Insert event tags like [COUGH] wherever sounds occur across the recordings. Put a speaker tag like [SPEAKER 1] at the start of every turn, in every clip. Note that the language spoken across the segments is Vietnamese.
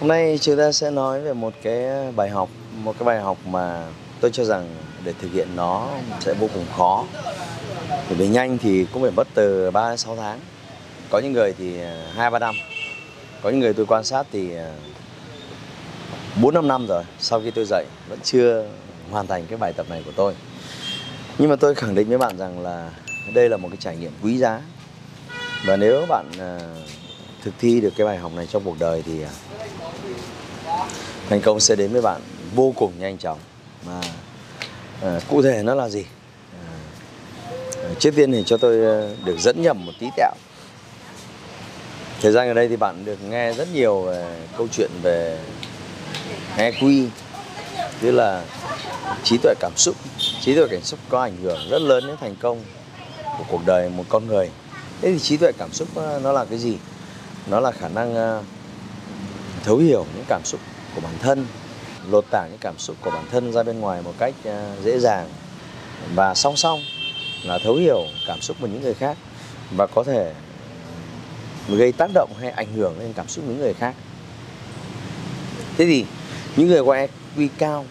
[SPEAKER 1] Hôm nay chúng ta sẽ nói về một cái bài học, Một cái bài học mà tôi cho rằng để thực hiện nó sẽ vô cùng khó. Để về nhanh thì cũng phải mất từ 3 đến 6 tháng. Có những người thì à, 2-3 năm. Có những người tôi quan sát thì à, 4-5 năm rồi, Sau khi tôi dạy vẫn chưa hoàn thành cái bài tập này của tôi. Nhưng mà tôi khẳng định với bạn rằng là đây là một cái trải nghiệm quý giá. Và nếu bạn à, thực thi được cái bài học này trong cuộc đời thì thành công sẽ đến với bạn vô cùng nhanh chóng. Mà à, cụ thể nó là gì? À, trước tiên thì cho tôi ờ, được dẫn nhầm một tí tẹo. Thời gian ở đây thì bạn được nghe rất nhiều về câu chuyện về EQ tức là trí tuệ cảm xúc. Trí tuệ cảm xúc có ảnh hưởng rất lớn đến thành công của cuộc đời một con người. Thế thì trí tuệ cảm xúc nó là cái gì? Nó là khả năng thấu hiểu những cảm xúc của bản thân, lột tả những cảm xúc của bản thân ra bên ngoài một cách à, dễ dàng và song song là thấu hiểu cảm xúc của những người khác và có thể gây tác động hay ảnh hưởng lên cảm xúc những người khác. Thế thì những người có EQ cao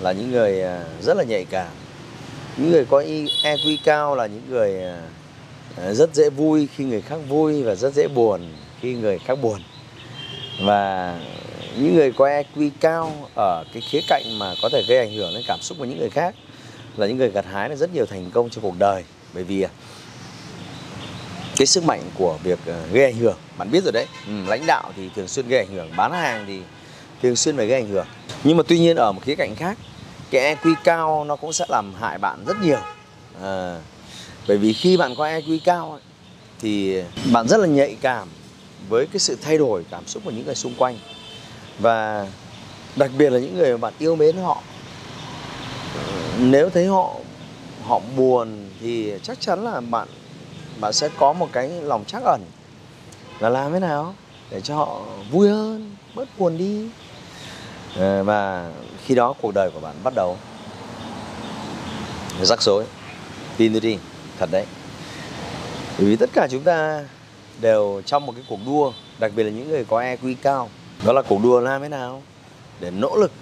[SPEAKER 1] là những người à, rất là nhạy cảm. Những người có EQ cao là những người à, rất dễ vui khi người khác vui và rất dễ buồn khi người khác buồn. Và những người có EQ cao ở cái khía cạnh mà có thể gây ảnh hưởng đến cảm xúc của những người khác là những người gặt hái rất nhiều thành công trong cuộc đời. Bởi vì à, cái sức mạnh của việc à, gây ảnh hưởng bạn biết rồi đấy ừ, lãnh đạo thì thường xuyên gây ảnh hưởng bán hàng thì thường xuyên phải gây ảnh hưởng. Nhưng mà tuy nhiên ở một khía cạnh khác cái EQ cao nó cũng sẽ làm hại bạn rất nhiều. À, bởi vì khi bạn có EQ cao thì bạn rất là nhạy cảm với cái sự thay đổi cảm xúc của những người xung quanh và đặc biệt là những người mà bạn yêu mến họ. Nếu thấy họ họ buồn thì chắc chắn là bạn bạn sẽ có một cái lòng chắc ẩn. Là làm thế nào để cho họ vui hơn, bớt buồn đi. Ờ, và khi đó cuộc đời của bạn bắt đầu. Rắc rối. Tin tôi đi, thật đấy. Bởi vì tất cả chúng ta đều trong một cái cuộc đua, đặc biệt là những người có EQ cao đó là cuộc đua làm thế nào để nỗ lực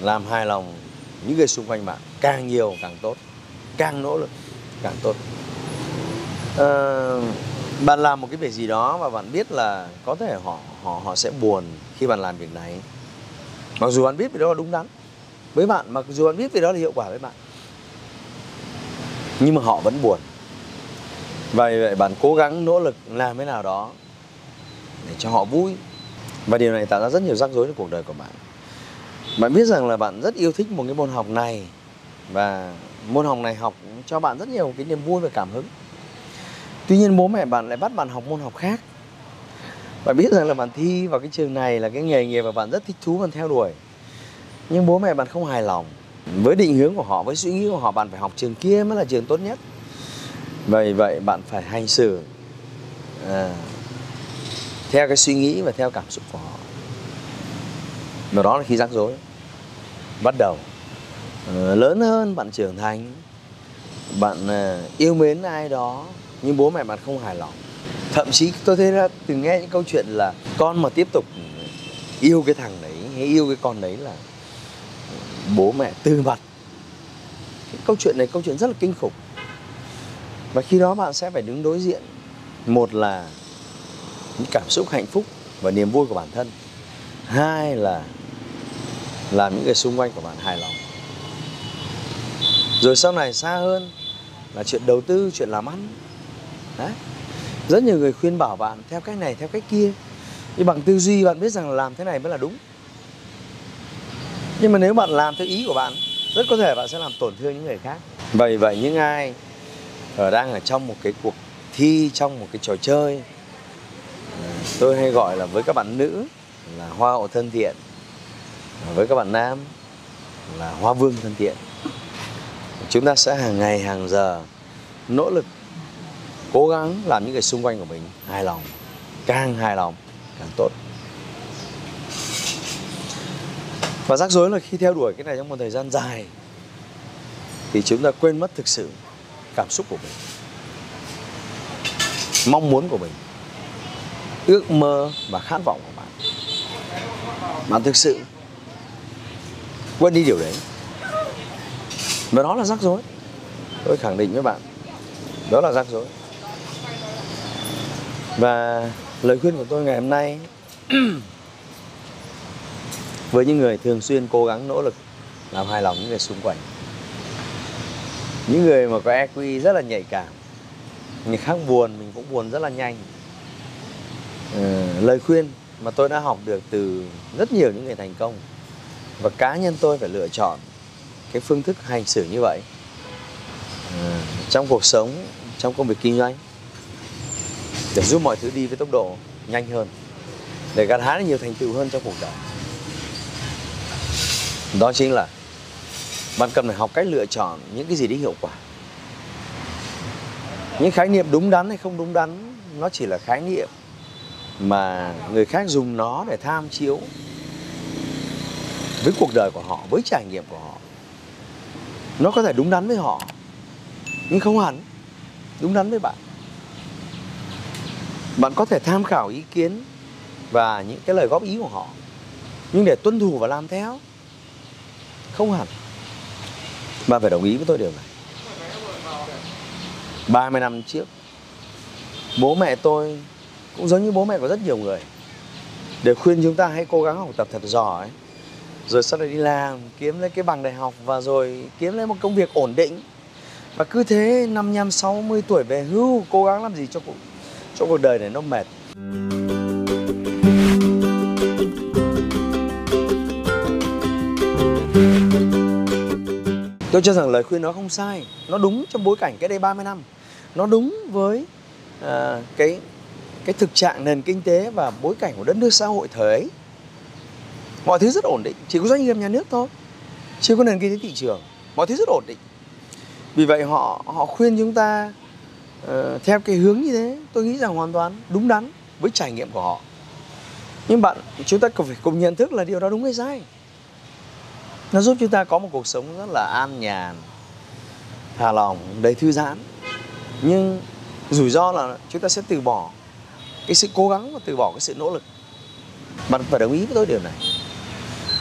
[SPEAKER 1] làm hài lòng những người xung quanh bạn? Càng nhiều càng tốt. Càng nỗ lực càng tốt. À, bạn làm một cái việc gì đó và bạn biết là có thể họ họ họ sẽ buồn khi bạn làm việc này. Mặc dù bạn biết về đó là đúng đắn với bạn mặc dù bạn biết về đó là hiệu quả với bạn nhưng mà họ vẫn buồn. Vậy vậy bạn cố gắng nỗ lực làm thế nào đó để cho họ vui và điều này tạo ra rất nhiều rắc rối trong cuộc đời của bạn. Bạn biết rằng là bạn rất yêu thích một cái môn học này. Và môn học này học cho bạn rất nhiều cái niềm vui và cảm hứng. Tuy nhiên bố mẹ bạn lại bắt bạn học môn học khác. Bạn biết rằng là bạn thi vào cái trường này là cái nghề nghiệp mà bạn rất thích thú và theo đuổi. Nhưng bố mẹ bạn không hài lòng. Với định hướng của họ với suy nghĩ của họ bạn phải học trường kia mới là trường tốt nhất. Vậy vậy bạn phải hành xử à, theo cái suy nghĩ và theo cảm xúc của họ. Và đó là khi rắc rối. Bắt đầu à, lớn hơn bạn trưởng thành bạn uh, yêu mến ai đó nhưng bố mẹ bạn không hài lòng. Thậm chí tôi thấy là từng nghe những câu chuyện là con mà tiếp tục yêu cái thằng đấy hay yêu cái con đấy là bố mẹ từ mặt. Cái câu chuyện này câu chuyện rất là kinh khủng. Và khi đó bạn sẽ phải đứng đối diện. Một là những cảm xúc hạnh phúc và niềm vui của bản thân. Hai là làm những người xung quanh của bạn hài lòng. Rồi sau này xa hơn là chuyện đầu tư, chuyện làm ăn. Đấy. Rất nhiều người khuyên bảo bạn theo cách này, theo cách kia. Nhưng bằng tư duy bạn biết rằng là làm thế này mới là đúng. Nhưng mà nếu bạn làm theo ý của bạn, rất có thể bạn sẽ làm tổn thương những người khác. Vậy vậy những ai ở đang ở trong một cái cuộc thi, trong một cái trò chơi tôi hay gọi là với các bạn nữ là hoa hậu thân thiện, với các bạn nam là hoa vương thân thiện. Chúng ta sẽ hàng ngày, hàng giờ nỗ lực, cố gắng làm những người xung quanh của mình hài lòng, càng hài lòng, càng tốt. Và rắc rối là khi theo đuổi cái này trong một thời gian dài, thì chúng ta quên mất thực sự cảm xúc của mình, mong muốn của mình ước mơ và khát vọng của bạn. Bạn thực sự quên đi điều đấy. Và đó là rắc rối. Tôi khẳng định với bạn, đó là rắc rối. Và lời khuyên của tôi ngày hôm nay, [CLEARS THROAT] với những người thường xuyên cố gắng nỗ lực làm hài lòng những người xung quanh, những người mà có EQ rất là nhạy cảm, người khác buồn, mình cũng buồn rất là nhanh. Ờ, lời khuyên mà tôi đã học được từ rất nhiều những người thành công. Và cá nhân tôi phải lựa chọn cái phương thức hành xử như vậy. À, trong cuộc sống trong công việc kinh doanh để giúp mọi thứ đi với tốc độ nhanh hơn để gặt hái được nhiều thành tựu hơn trong cuộc đời. Đó chính là bạn cần phải học cách lựa chọn những cái gì đấy hiệu quả. Những khái niệm đúng đắn hay không đúng đắn nó chỉ là khái niệm mà người khác dùng nó để tham chiếu với cuộc đời của họ, với trải nghiệm của họ. Nó có thể đúng đắn với họ, nhưng không hẳn đúng đắn với bạn. Bạn có thể tham khảo ý kiến và những cái lời góp ý của họ, nhưng để tuân thủ và làm theo, không hẳn. Bạn phải đồng ý với tôi điều này. 30 năm trước, bố mẹ tôi cũng giống như bố mẹ của rất nhiều người. Để khuyên chúng ta hãy cố gắng học tập thật giỏi. Rồi sau đó đi làm kiếm lấy cái bằng đại học và rồi kiếm lấy một công việc ổn định. Và cứ thế năm năm 60 tuổi về hưu cố gắng làm gì cho cuộc cho cuộc đời này nó mệt. Tôi cho rằng lời khuyên nó không sai. Nó đúng trong bối cảnh cái đây 30 năm. Nó đúng với uh, cái cái thực trạng nền kinh tế và bối cảnh của đất nước xã hội thời ấy. Mọi thứ rất ổn định chỉ có doanh nghiệp nhà nước thôi chưa có nền kinh tế thị trường mọi thứ rất ổn định. Vì vậy họ họ khuyên chúng ta uh, theo cái hướng như thế tôi nghĩ rằng hoàn toàn đúng đắn với trải nghiệm của họ. Nhưng bạn chúng ta cần phải cùng nhận thức là điều đó đúng hay sai. Nó giúp chúng ta có một cuộc sống rất là an nhàn thả lòng đầy thư giãn. Nhưng rủi ro là chúng ta sẽ từ bỏ cái sự cố gắng và từ bỏ cái sự nỗ lực. Bạn phải đồng ý với tôi điều này.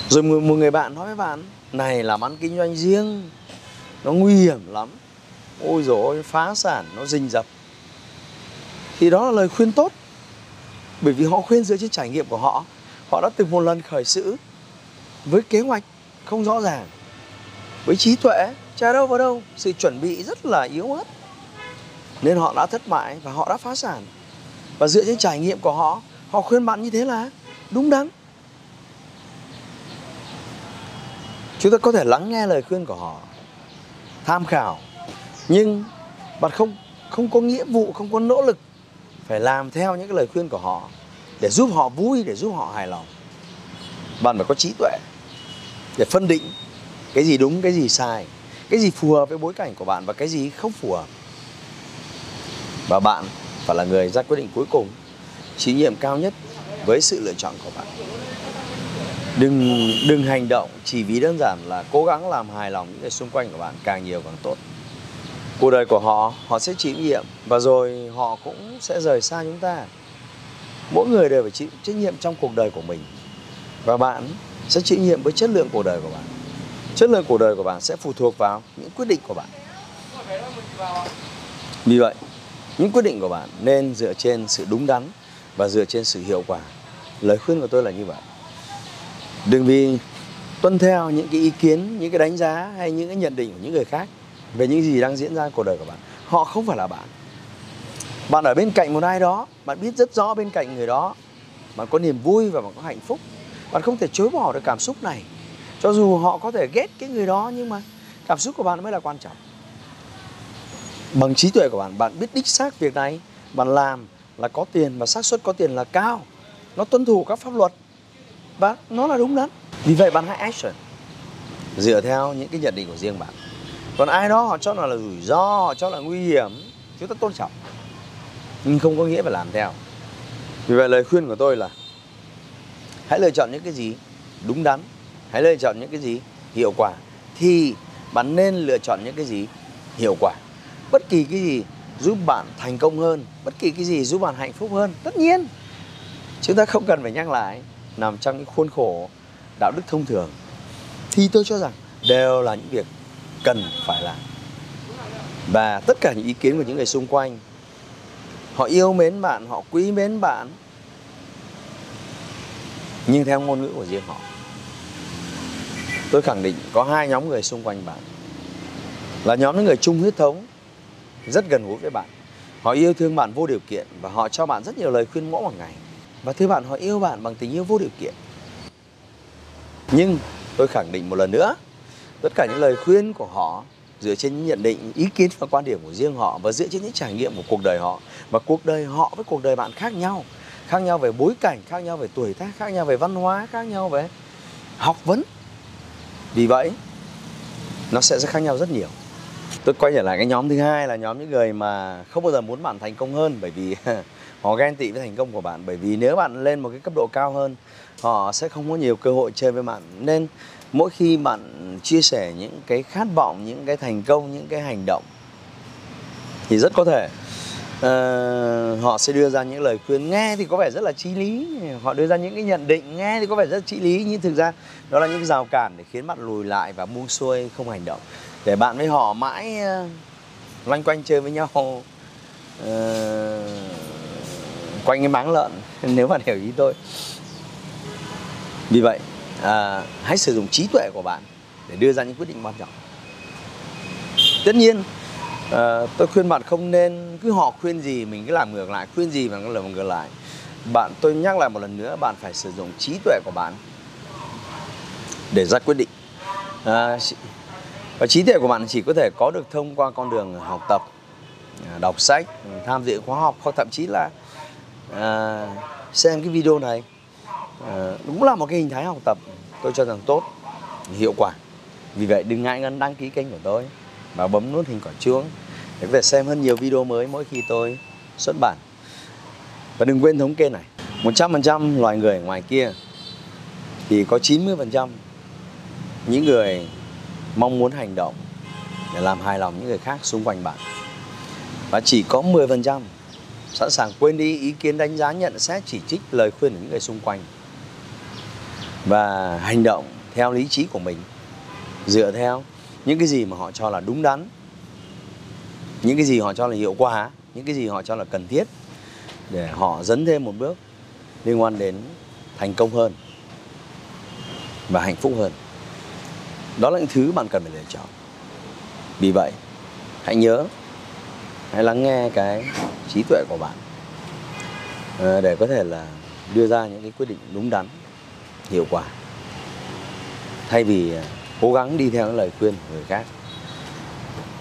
[SPEAKER 1] Rồi một, một người bạn nói với bạn này làm ăn kinh doanh riêng nó nguy hiểm lắm. Ôi rồi phá sản nó rình rập. Thì đó là lời khuyên tốt. Bởi vì họ khuyên dựa trên trải nghiệm của họ. Họ đã từng một lần khởi sự với kế hoạch không rõ ràng với trí tuệ cha đâu vào đâu sự chuẩn bị rất là yếu ớt. Nên họ đã thất bại và họ đã phá sản và dựa trên trải nghiệm của họ họ khuyên bạn như thế là đúng đắn. Chúng ta có thể lắng nghe lời khuyên của họ, tham khảo, nhưng bạn không không có nghĩa vụ, không có nỗ lực phải làm theo những cái lời khuyên của họ để giúp họ vui, để giúp họ hài lòng. Bạn phải có trí tuệ để phân định cái gì đúng, cái gì sai, cái gì phù hợp với bối cảnh của bạn và cái gì không phù hợp. Và bạn phải là người ra quyết định cuối cùng chịu nhiệm cao nhất với sự lựa chọn của bạn. Đừng đừng hành động chỉ vì đơn giản là cố gắng làm hài lòng những người xung quanh của bạn càng nhiều càng tốt. Cuộc đời của họ họ sẽ chịu nhiệm và rồi họ cũng sẽ rời xa chúng ta. Mỗi người đều phải chịu trách nhiệm trong cuộc đời của mình và bạn sẽ chịu nhiệm với chất lượng cuộc đời của bạn. Chất lượng cuộc đời của bạn sẽ phụ thuộc vào những quyết định của bạn. Vì vậy những quyết định của bạn nên dựa trên sự đúng đắn và dựa trên sự hiệu quả. Lời khuyên của tôi là như vậy. Đừng vì tuân theo những cái ý kiến, những cái đánh giá hay những cái nhận định của những người khác về những gì đang diễn ra cuộc đời của bạn. Họ không phải là bạn. Bạn ở bên cạnh một ai đó, bạn biết rất rõ bên cạnh người đó, bạn có niềm vui và bạn có hạnh phúc. Bạn không thể chối bỏ được cảm xúc này. Cho dù họ có thể ghét cái người đó, nhưng mà cảm xúc của bạn mới là quan trọng bằng trí tuệ của bạn bạn biết đích xác việc này. Bạn làm là có tiền và xác suất có tiền là cao. Nó tuân thủ các pháp luật. Và nó là đúng đắn. Vì vậy bạn hãy action. Dựa theo những cái nhận định của riêng bạn. Còn ai đó họ cho là, là rủi ro họ cho là nguy hiểm chúng ta tôn trọng. Nhưng không có nghĩa phải làm theo. Vì vậy lời khuyên của tôi là hãy lựa chọn những cái gì đúng đắn hãy lựa chọn những cái gì hiệu quả. Thì bạn nên lựa chọn những cái gì hiệu quả bất kỳ cái gì giúp bạn thành công hơn, bất kỳ cái gì giúp bạn hạnh phúc hơn, tất nhiên. Chúng ta không cần phải nhắc lại, nằm trong những khuôn khổ đạo đức thông thường. Thì tôi cho rằng đều là những việc cần phải làm. Và tất cả những ý kiến của những người xung quanh, họ yêu mến bạn, họ quý mến bạn, nhưng theo ngôn ngữ của riêng họ. Tôi khẳng định có hai nhóm người xung quanh bạn. Là nhóm những người chung huyết thống rất gần gũi với bạn. Họ yêu thương bạn vô điều kiện và họ cho bạn rất nhiều lời khuyên mỗi một ngày. Và thưa bạn, họ yêu bạn bằng tình yêu vô điều kiện. Nhưng tôi khẳng định một lần nữa, tất cả những lời khuyên của họ dựa trên những nhận định, ý kiến và quan điểm của riêng họ và dựa trên những trải nghiệm của cuộc đời họ và cuộc đời họ với cuộc đời bạn khác nhau khác nhau về bối cảnh, khác nhau về tuổi tác, khác nhau về văn hóa, khác nhau về học vấn. Vì vậy, nó sẽ khác nhau rất nhiều tôi quay trở lại cái nhóm thứ hai là nhóm những người mà không bao giờ muốn bạn thành công hơn bởi vì [LAUGHS] họ ghen tị với thành công của bạn. Bởi vì nếu bạn lên một cái cấp độ cao hơn họ sẽ không có nhiều cơ hội chơi với bạn. Nên mỗi khi bạn chia sẻ những cái khát vọng những cái thành công những cái hành động thì rất có thể uh, họ sẽ đưa ra những lời khuyên. Nghe thì có vẻ rất là trí lý. Họ đưa ra những cái nhận định nghe thì có vẻ rất là trí lý. Nhưng thực ra đó là những cái rào cản để khiến bạn lùi lại và buông xuôi không hành động để bạn với họ mãi uh, loanh quanh chơi với nhau uh, quanh cái máng lợn [LAUGHS] nếu bạn hiểu ý tôi. Vì vậy à, hãy sử dụng trí tuệ của bạn để đưa ra những quyết định quan trọng. Tất nhiên à, tôi khuyên bạn không nên cứ họ khuyên gì mình cứ làm ngược lại khuyên gì bạn cứ làm ngược lại. Bạn tôi nhắc lại một lần nữa bạn phải sử dụng trí tuệ của bạn để ra quyết định. À, và trí tuệ của bạn chỉ có thể có được thông qua con đường học tập à, đọc sách tham dự khóa học hoặc thậm chí là à, xem cái video này. À, đúng là một cái hình thái học tập tôi cho rằng tốt hiệu quả. Vì vậy đừng ngại ngần đăng ký kênh của tôi và bấm nút hình quả chuông để có thể xem hơn nhiều video mới mỗi khi tôi xuất bản. Và đừng quên thống kê này 100% loài người ngoài kia thì có 90% những người mong muốn hành động để làm hài lòng những người khác xung quanh bạn. Và chỉ có 10% sẵn sàng quên đi ý kiến đánh giá nhận xét chỉ trích lời khuyên của những người xung quanh và hành động theo lý trí của mình, dựa theo những cái gì mà họ cho là đúng đắn, những cái gì họ cho là hiệu quả, những cái gì họ cho là cần thiết để họ dấn thêm một bước liên quan đến thành công hơn và hạnh phúc hơn đó là những thứ bạn cần phải lựa chọn. Vì vậy hãy nhớ hãy lắng nghe cái trí tuệ của bạn ờ, để có thể là đưa ra những cái quyết định đúng đắn hiệu quả. Thay vì ờ, cố gắng đi theo những lời khuyên của người khác.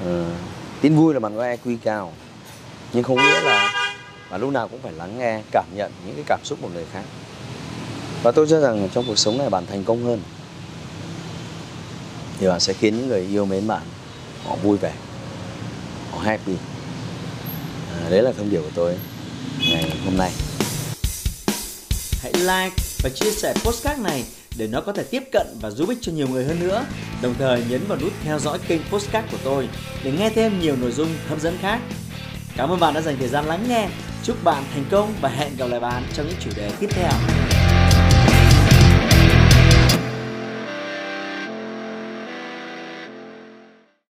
[SPEAKER 1] À, tin vui là bạn có EQ cao nhưng không nghĩa là bạn lúc nào cũng phải lắng nghe cảm nhận những cái cảm xúc của người khác. Và tôi cho rằng trong cuộc sống này bạn thành công hơn thì bạn sẽ khiến những người yêu mến bạn họ vui vẻ họ happy à, đấy là thông điệp của tôi ngày hôm nay
[SPEAKER 2] hãy like và chia sẻ postcard này để nó có thể tiếp cận và giúp ích cho nhiều người hơn nữa. Đồng thời nhấn vào nút theo dõi kênh postcard của tôi để nghe thêm nhiều nội dung hấp dẫn khác. Cảm ơn bạn đã dành thời gian lắng nghe. Chúc bạn thành công và hẹn gặp lại bạn trong những chủ đề tiếp theo.